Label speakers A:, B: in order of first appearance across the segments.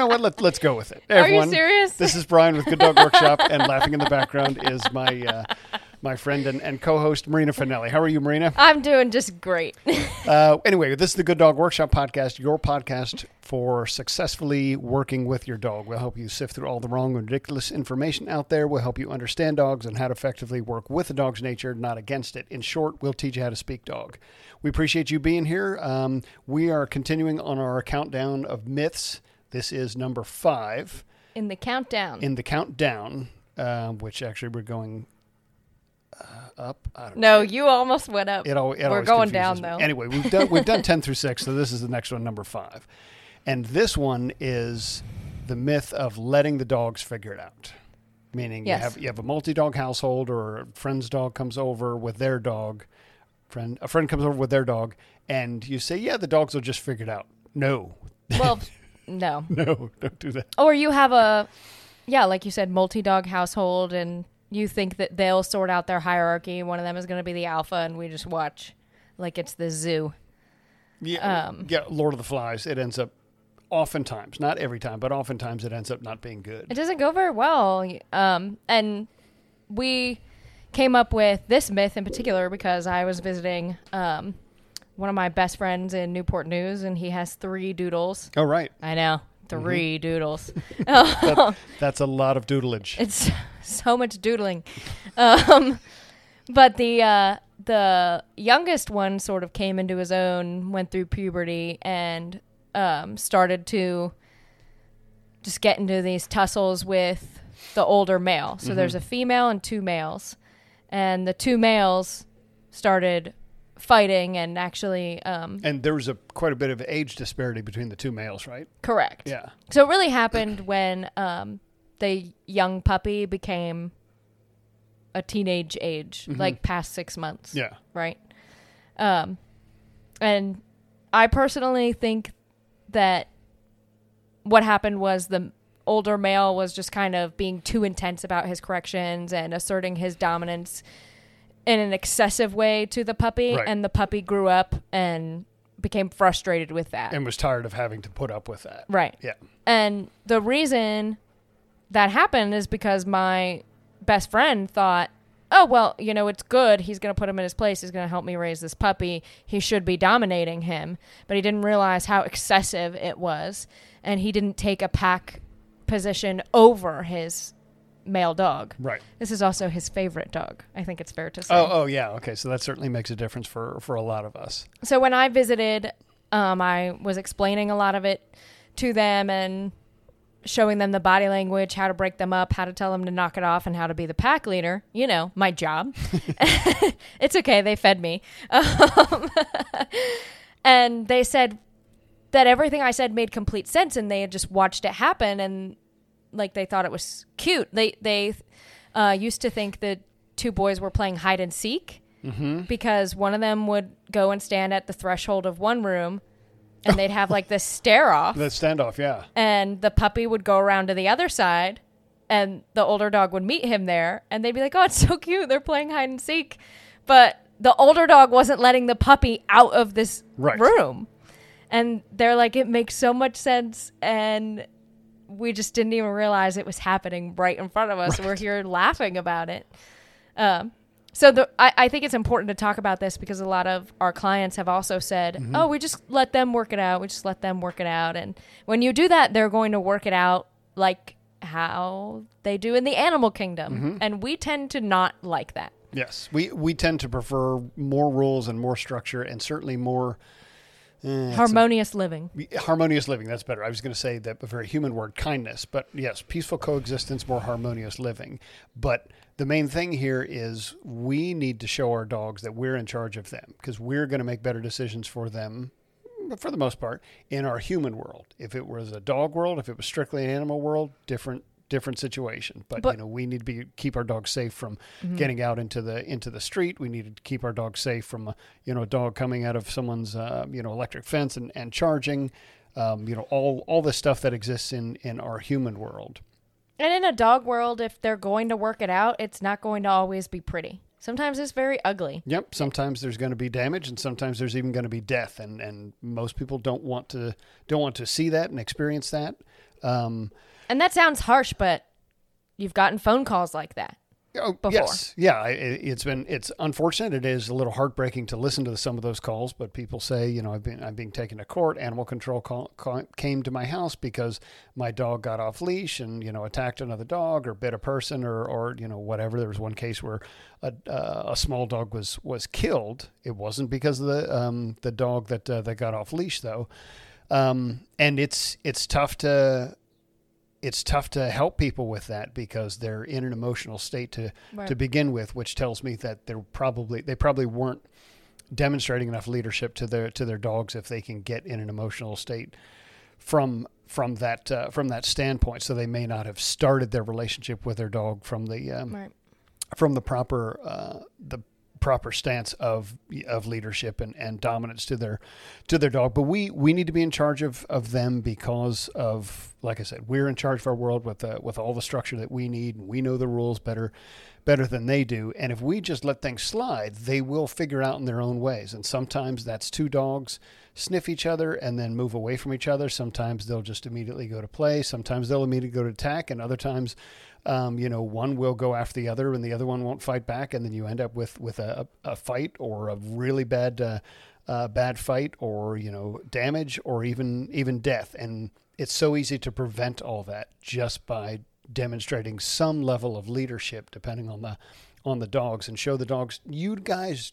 A: know what? Let, let's go with it.
B: Are you
A: Everyone,
B: serious?
A: This is Brian with Good Dog Workshop, and laughing in the background is my uh, my friend and, and co-host Marina Finelli. How are you, Marina?
B: I'm doing just great.
A: Uh, anyway, this is the Good Dog Workshop podcast, your podcast for successfully working with your dog. We'll help you sift through all the wrong and ridiculous information out there. We'll help you understand dogs and how to effectively work with a dog's nature, not against it. In short, we'll teach you how to speak dog. We appreciate you being here. Um, we are continuing on our countdown of myths. This is number five
B: In the countdown.
A: in the countdown, uh, which actually we're going uh, up. I don't
B: no, you almost went up.
A: it, al- it
B: We're
A: always
B: going
A: confuses
B: down,
A: me.
B: though.
A: Anyway, we've done we've done ten through six, so this is the next one, number five, and this one is the myth of letting the dogs figure it out. Meaning
B: Yes.
A: you have you have a multi dog household, or a friend's dog comes over with their dog, friend a friend comes over with their dog, and you say, yeah, the dogs will just figure it out. No,
B: well, no.
A: no, don't do that.
B: Or you have a, yeah, like you said, multi dog household, and you think that they'll sort out their hierarchy. One of them is going to be the alpha, and we just watch like it's the zoo.
A: Yeah,
B: Um,
A: yeah, Lord of the Flies. It ends up oftentimes, not every time, but oftentimes it ends up not being good.
B: It doesn't go very well. Um, and we came up with this myth in particular because I was visiting um, one of my best friends in Newport News, and he has three doodles.
A: Oh, right.
B: I know, 3
A: Mm-hmm.
B: doodles.
A: That, that's a lot of doodleage.
B: It's so much doodling. Um, but the uh, the youngest one sort of came into his own, went through puberty, and um, started to just get into these tussles with the older male. So there's a female and two males, and the two males started fighting and actually um,
A: And there was a quite a bit of age disparity between the two males, right?
B: correct.
A: Yeah.
B: So it really happened when um, the young puppy became a teenage age, like past six months.
A: Yeah.
B: Right. Um, and I personally think that what happened was the older male was just kind of being too intense about his corrections and asserting his dominance in an excessive way to the puppy,
A: Right.
B: and the puppy grew up and became frustrated with that.
A: And was tired of having to put up with that.
B: right.
A: Yeah.
B: And the reason that happened is because my best friend thought, oh, well, you know, it's good. He's going to put him in his place. He's going to help me raise this puppy. He should be dominating him. But he didn't realize how excessive it was. And he didn't take a pack position over his male dog.
A: Right.
B: This is also his favorite dog. I think it's fair to say.
A: Oh, oh yeah. Okay. So that certainly makes a difference for for a lot of us.
B: So when I visited, um, I was explaining a lot of it to them and showing them the body language, how to break them up, how to tell them to knock it off, and how to be the pack leader. You know, my job. it's okay. They fed me. Um, and they said that everything I said made complete sense, and they had just watched it happen, and like they thought it was cute. They they uh, used to think the two boys were playing hide and seek because one of them would go and stand at the threshold of one room and they'd have like this stare off
A: The standoff. Yeah.
B: and the puppy would go around to the other side and the older dog would meet him there and they'd be like oh it's so cute they're playing hide and seek but the older dog wasn't letting the puppy out of this
A: Right.
B: room and they're like it makes so much sense and we just didn't even realize it was happening right in front of us we're here laughing about it um, so the, I, I think it's important to talk about this because a lot of our clients have also said,
A: Mm-hmm.
B: "Oh, we just let them work it out. We just let them work it out." And when you do that, they're going to work it out like how they do in the animal kingdom,
A: Mm-hmm.
B: and we tend to not like that.
A: Yes. We we tend to prefer more rules and more structure, and certainly more. Eh, it's a-
B: Harmonious living.
A: harmonious living that's better. I was going to say that a very human word kindness but yes peaceful coexistence more harmonious living. But the main thing here is we need to show our dogs that we're in charge of them because we're going to make better decisions for them for the most part in our human world. If it was a dog world if it was strictly an animal world different different situation but,
B: But-
A: you know we need to be keep our dogs safe from getting out into the into the street we need to keep our dogs safe from a, you know a dog coming out of someone's uh, you know electric fence and, and charging um, you know all all the stuff that exists in in our human world
B: And in a dog world, if they're going to work it out, it's not going to always be pretty. Sometimes it's very ugly.
A: Yep. Sometimes there's going to be damage, and sometimes there's even going to be death, and and most people don't want to don't want to see that and experience that. Um,
B: And that sounds harsh, but you've gotten phone calls like that.
A: Oh,
B: before.
A: yes, yeah. It, it's been it's unfortunate. It is a little heartbreaking to listen to some of those calls, but people say, you know, I've been I'm being taken to court. Animal control call, call, came to my house because my dog got off leash and you know attacked another dog or bit a person or or you know whatever. There was one case where a, uh, a small dog was was killed. It wasn't because of the um, the dog that uh, that got off leash though, um, and it's it's tough to it's tough to help people with that because they're in an emotional state to
B: Right.
A: to begin with, which tells me that they're probably they probably weren't demonstrating enough leadership to their to their dogs if they can get in an emotional state from from that uh, from that standpoint. So they may not have started their relationship with their dog from the um,
B: Right.
A: from the proper uh, the proper stance of of leadership and, and dominance to their to their dog. But we we need to be in charge of, of them because of like I said, we're in charge of our world with uh, with all the structure that we need and we know the rules better better than they do. And if we just let things slide, they will figure out in their own ways. And sometimes that's two dogs sniff each other and then move away from each other. Sometimes they'll just immediately go to play. Sometimes they'll immediately go to attack, and other times um, you know, one will go after the other, and the other one won't fight back, and then you end up with with a, a fight or a really bad uh, uh, bad fight, or you know, damage, or even even death. And it's so easy to prevent all that just by demonstrating some level of leadership, depending on the on the dogs, and show the dogs, you guys,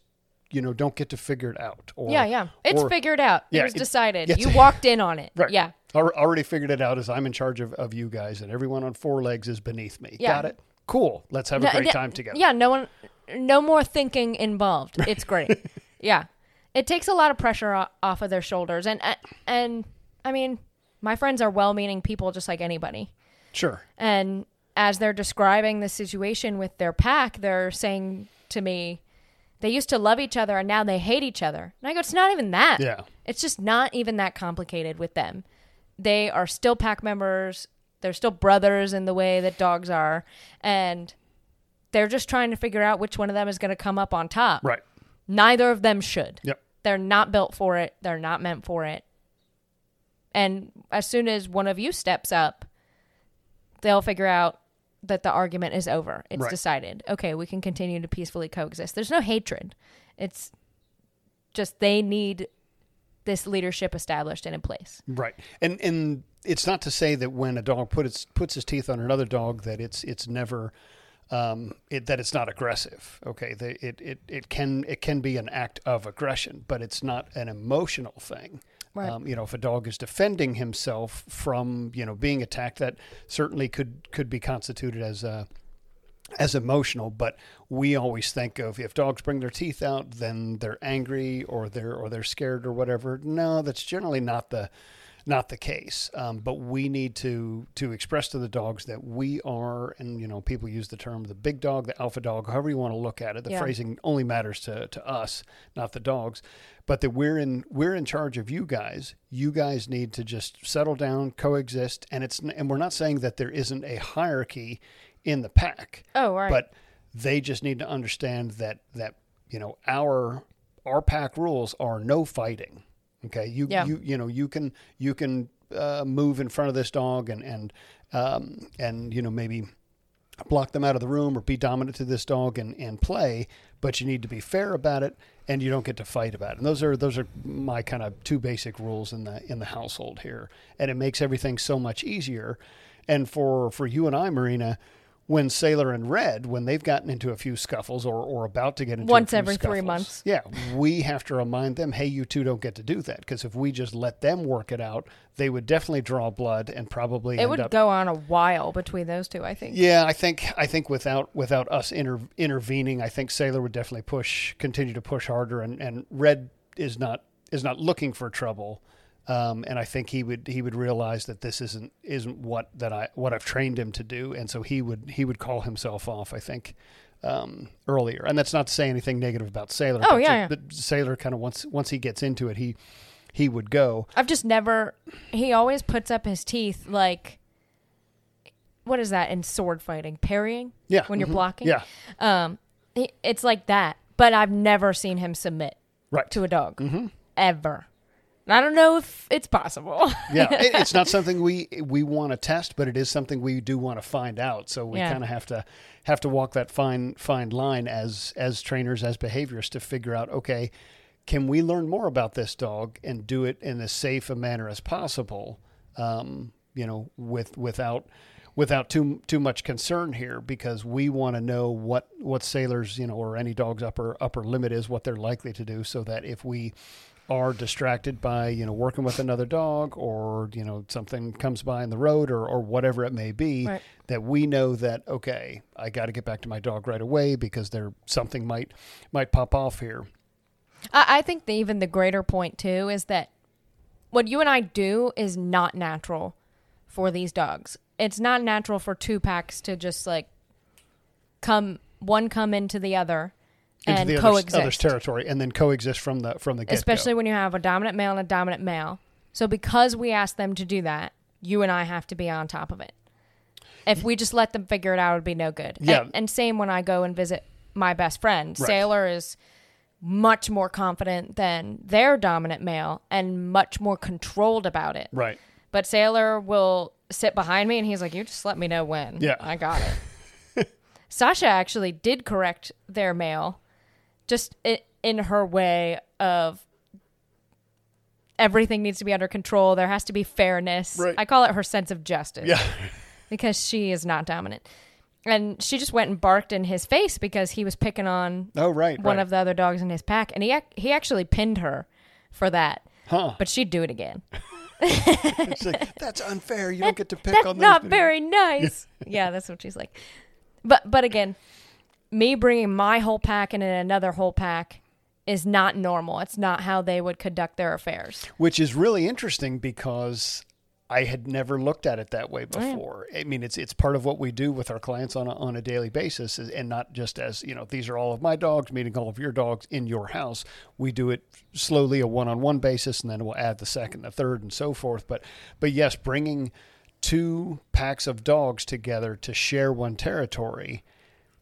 A: you know, don't get to figure it out. Or,
B: yeah, yeah. It's
A: or-
B: figured out.
A: Yeah,
B: it was
A: it-
B: decided. you walked in on it.
A: Right.
B: Yeah.
A: Al- Already figured it out as I'm in charge of, of you guys, and everyone on four legs is beneath me.
B: Yeah.
A: Got it? Cool. Let's have a
B: No,
A: great
B: no,
A: time together.
B: Yeah, no one, no more thinking involved. It's great. yeah, it takes a lot of pressure off of their shoulders, and and I mean, my friends are well-meaning people, just like anybody.
A: Sure.
B: And as they're describing the situation with their pack, they're saying to me, they used to love each other and now they hate each other. And I go, it's not even that.
A: Yeah.
B: It's just not even that complicated with them. They are still pack members. They're still brothers in the way that dogs are. And they're just trying to figure out which one of them is going to come up on top.
A: Right.
B: Neither of them should.
A: Yep.
B: They're not built for it. They're not meant for it. And as soon as one of you steps up, they'll figure out that the argument is over. It's
A: Right.
B: decided. Okay, we can continue to peacefully coexist. There's no hatred. It's just they need this leadership established and in place.
A: Right. And and it's not to say that when a dog put its puts his teeth on another dog that it's it's never um, it, that it's not aggressive. Okay, the, it, it it can it can be an act of aggression, but it's not an emotional thing.
B: Right.
A: Um, you know, if a dog is defending himself from you know being attacked, that certainly could could be constituted as a as emotional, but we always think of if dogs bring their teeth out, then they're angry or they're or they're scared or whatever. No, that's generally not the not the case. Um, but we need to to express to the dogs that we are, and you know, people use the term the big dog, the alpha dog, however you want to look at it. The
B: Yeah.
A: phrasing only matters to to us, not the dogs. But that we're in we're in charge of you guys. You guys need to just settle down, coexist, and it's and we're not saying that there isn't a hierarchy in the pack
B: Oh, right.
A: but they just need to understand that that you know our our pack rules are no fighting okay you
B: Yeah.
A: you you know you can you can uh, move in front of this dog and and um, and you know maybe block them out of the room or be dominant to this dog and, and play but you need to be fair about it and you don't get to fight about it. And those are those are my kind of two basic rules in the in the household here. And it makes everything so much easier. And for for you and I Marina when Sailor and Red, when they've gotten into a few scuffles or, or about to get into a
B: Once every three months.
A: yeah, we have to remind them, hey, you two don't get to do that because if we just let them work it out, they would definitely draw blood and probably
B: it would
A: up
B: go on a while between those two, I think.
A: yeah, I think I think without without us inter, intervening, I think Sailor would definitely push, continue to push harder, and, and Red is not is not looking for trouble, um, and I think he would he would realize that this isn't isn't what that I what I've trained him to do, and so he would he would call himself off. I think um, earlier, and that's not to say anything negative about Sailor.
B: Oh,
A: but
B: yeah,
A: but Sailor kind of once once he gets into it, he he would go.
B: I've just never. He always puts up his teeth like. What is that in sword fighting? Parrying?
A: Yeah,
B: When you're
A: mhm,
B: blocking?
A: Yeah,
B: Um, it's like that. But I've never seen him submit
A: right.
B: to a dog.
A: Mm-hmm.
B: Ever. I don't know if it's possible.
A: yeah, it, it's not something we we want to test, but it is something we do want to find out. So we
B: Yeah.
A: kind of have to have to walk that fine fine line as as trainers, as behaviorists, to figure out okay, can we learn more about this dog and do it in as safe a manner as possible? Um, you know, with without without too too much concern here, because we want to know what what Sailor's, you know, or any dog's upper upper limit is, what they're likely to do, so that if we are distracted by you know working with another dog or you know something comes by in the road or, or whatever it may be
B: Right.
A: that we know that okay i got to get back to my dog right away because there something might might pop off here
B: I, I think the, even the greater point too is that what you and I do is not natural for these dogs. It's not natural for two packs to just like come one come into the other
A: into
B: and
A: the other's,
B: coexist.
A: other's territory and then coexist from the from the get
B: especially when you have a dominant male and a dominant male. So because we ask them to do that, you and I have to be on top of it. If we just let them figure it out, it would be no good.
A: Yeah.
B: And, and same when I go and visit my best friend.
A: Right.
B: Sailor is much more confident than their dominant male and much more controlled about it.
A: right
B: But Sailor will sit behind me and he's like, You just let me know when.
A: Yeah.
B: I got it. Sasha actually did correct their male just in her way of everything needs to be under control. There has to be fairness.
A: Right.
B: I call it her sense of justice
A: yeah
B: because she is not dominant. And she just went and barked in his face because he was picking on
A: oh right
B: one
A: right.
B: of the other dogs in his pack. And he, ac- he actually pinned her for that.
A: huh
B: But she'd do it again.
A: it's like, that's unfair you don't get to pick
B: that's
A: on
B: not
A: those
B: very nice. yeah, that's what she's like. But but again, me bringing my whole pack and then another whole pack is not normal. It's not how they would conduct their affairs.
A: which is really interesting because I had never looked at it that way
B: Oh,
A: before. I mean, it's it's part of what we do with our clients on a, on a daily basis, and not just as you know, these are all of my dogs meeting all of your dogs in your house. We do it slowly, a one on one basis, and then we'll add the second, the third, and so forth. But but yes, bringing two packs of dogs together to share one territory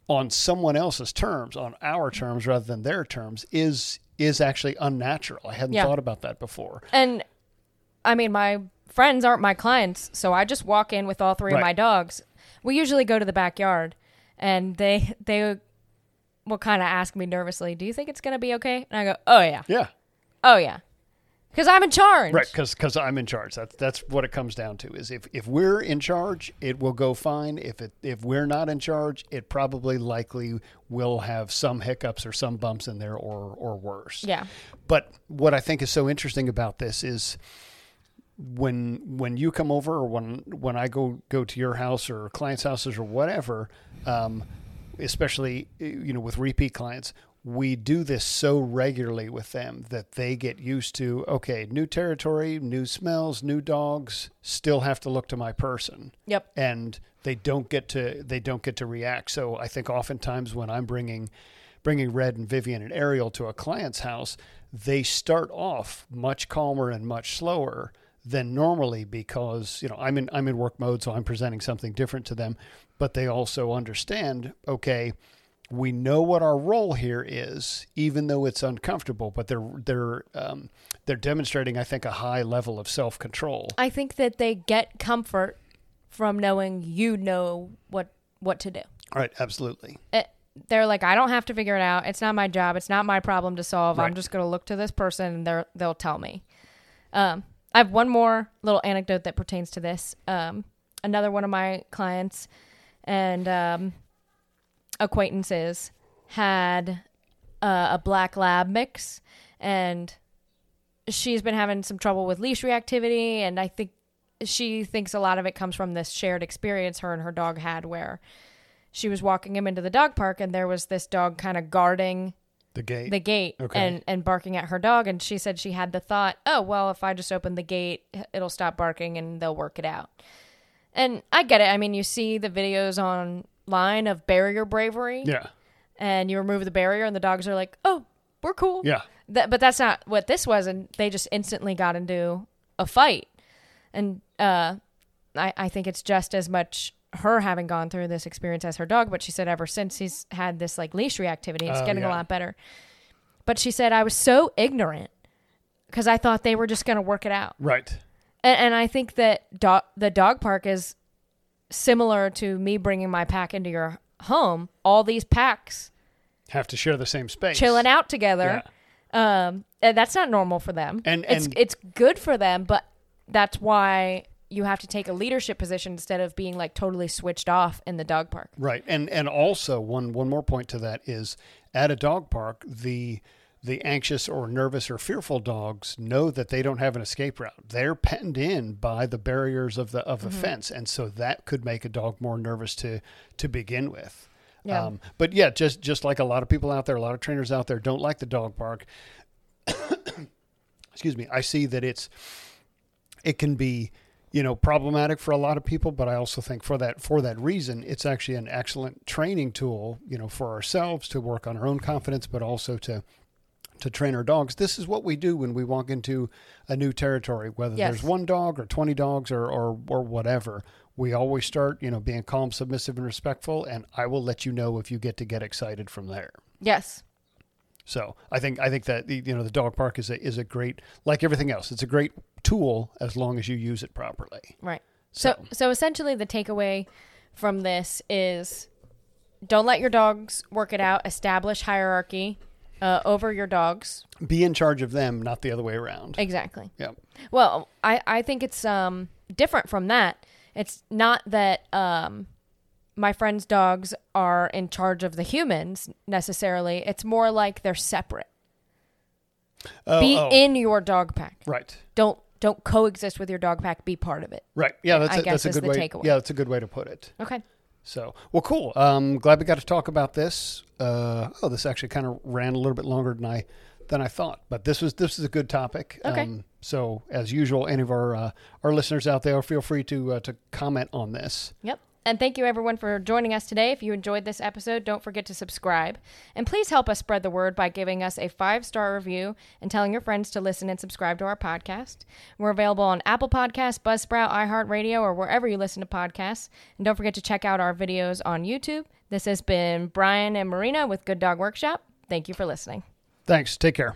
A: on someone else's terms, on our terms rather than their terms, is is actually unnatural. I hadn't
B: Yeah.
A: thought about that before.
B: And I mean, my friends aren't my clients, so I just walk in with all three
A: Right.
B: of my dogs. We usually go to the backyard, and they they will kind of ask me nervously, "Do you think it's going to be okay?" And I go, "Oh yeah,
A: Yeah.
B: oh yeah," because I'm in charge.
A: Right, because I'm in charge. That's that's what it comes down to. Is if, if we're in charge, it will go fine. If it if we're not in charge, it probably likely will have some hiccups or some bumps in there, or or worse.
B: Yeah.
A: But what I think is so interesting about this is when when you come over, or when when I go go to your house or clients' houses or whatever, um, especially you know with repeat clients, we do this so regularly with them that they get used to okay, new territory, new smells, new dogs, still have to look to my person
B: Yep.
A: and they don't get to they don't get to react. So I think oftentimes when I'm bringing bringing Red and Vivian and Ariel to a client's house, they start off much calmer and much slower than normally because you know I'm in I'm in work mode, so I'm presenting something different to them. But they also understand, okay, we know what our role here is, even though it's uncomfortable. But they're they're um, they're demonstrating, I think, a high level of self control.
B: I think that they get comfort from knowing you know what what to do.
A: Right, absolutely.
B: It, they're like, I don't have to figure it out. It's not my job. It's not my problem to solve. I'm just going to look to this person and they're, they'll tell me. Um, I have one more little anecdote that pertains to this. Um, another one of my clients and um, acquaintances had uh, a black lab mix, and she's been having some trouble with leash reactivity. And I think she thinks a lot of it comes from this shared experience her and her dog had where she was walking him into the dog park and there was this dog kind of guarding
A: The gate.
B: the gate
A: Okay.
B: and and barking at her dog and she said she had the thought oh well if i just open the gate it'll stop barking and they'll work it out and i get it i mean you see the videos online of barrier bravery
A: yeah.
B: and you remove the barrier and the dogs are like oh we're cool
A: Yeah.
B: that, but that's not what this was, and they just instantly got into a fight. And uh, I, I think it's just as much her having gone through this experience as her dog. But she said ever since he's had this like leash reactivity, it's
A: Oh,
B: getting
A: yeah.
B: a lot better. But she said I was so ignorant because I thought they were just going to work it out.
A: Right.
B: And, and I think that do- the dog park is similar to me bringing my pack into your home. All these packs
A: Have to share the same space.
B: chilling out together. Um, and that's not normal for them.
A: And-
B: it's
A: and-
B: it's good for them, but that's why you have to take a leadership position instead of being like totally switched off in the dog park.
A: Right, and and also one one more point to that is at a dog park the the anxious or nervous or fearful dogs know that they don't have an escape route. They're penned in by the barriers of the of the fence, and so that could make a dog more nervous to to begin with.
B: Yeah.
A: Um, but yeah, just just like a lot of people out there, a lot of trainers out there don't like the dog park. Excuse me. I see that it's it can be you know problematic for a lot of people but i also think for that for that reason it's actually an excellent training tool you know for ourselves to work on our own confidence but also to to train our dogs this is what we do when we walk into a new territory whether
B: Yes.
A: there's one dog or 20 dogs or, or or whatever we always start you know being calm submissive and respectful and i will let you know if you get to get excited from there
B: Yes.
A: so I think I think that you know the dog park is a is a great like everything else. It's a great tool as long as you use it properly.
B: Right. So
A: So-
B: so essentially the takeaway from this is don't let your dogs work it out. Establish hierarchy uh, over your dogs.
A: Be in charge of them, not the other way around.
B: Exactly.
A: Yeah.
B: Well, I, I think it's um different from that. It's not that um my friends' dogs are in charge of the humans necessarily. It's more like they're separate.
A: Oh,
B: Be
A: oh,
B: in your dog pack.
A: right.
B: Don't don't coexist with your dog pack. Be part of it.
A: Right. Yeah, that's
B: I
A: a,
B: guess
A: that's a good way.
B: takeaway.
A: Yeah, that's a good way to put it.
B: Okay.
A: So, well, cool. Um, glad we got to talk about this. Uh, oh, this actually kind of ran a little bit longer than I than I thought, but this was this is a good topic.
B: Okay.
A: Um, so, as usual, any of our uh, our listeners out there, feel free to uh, to comment on this.
B: Yep. And thank you everyone for joining us today. If you enjoyed this episode, don't forget to subscribe. And please help us spread the word by giving us a five star review and telling your friends to listen and subscribe to our podcast. We're available on Apple Podcasts, Buzzsprout, iHeartRadio, or wherever you listen to podcasts. And don't forget to check out our videos on YouTube. This has been Brian and Marina with Good Dog Workshop. Thank you for listening.
A: Thanks. Take care.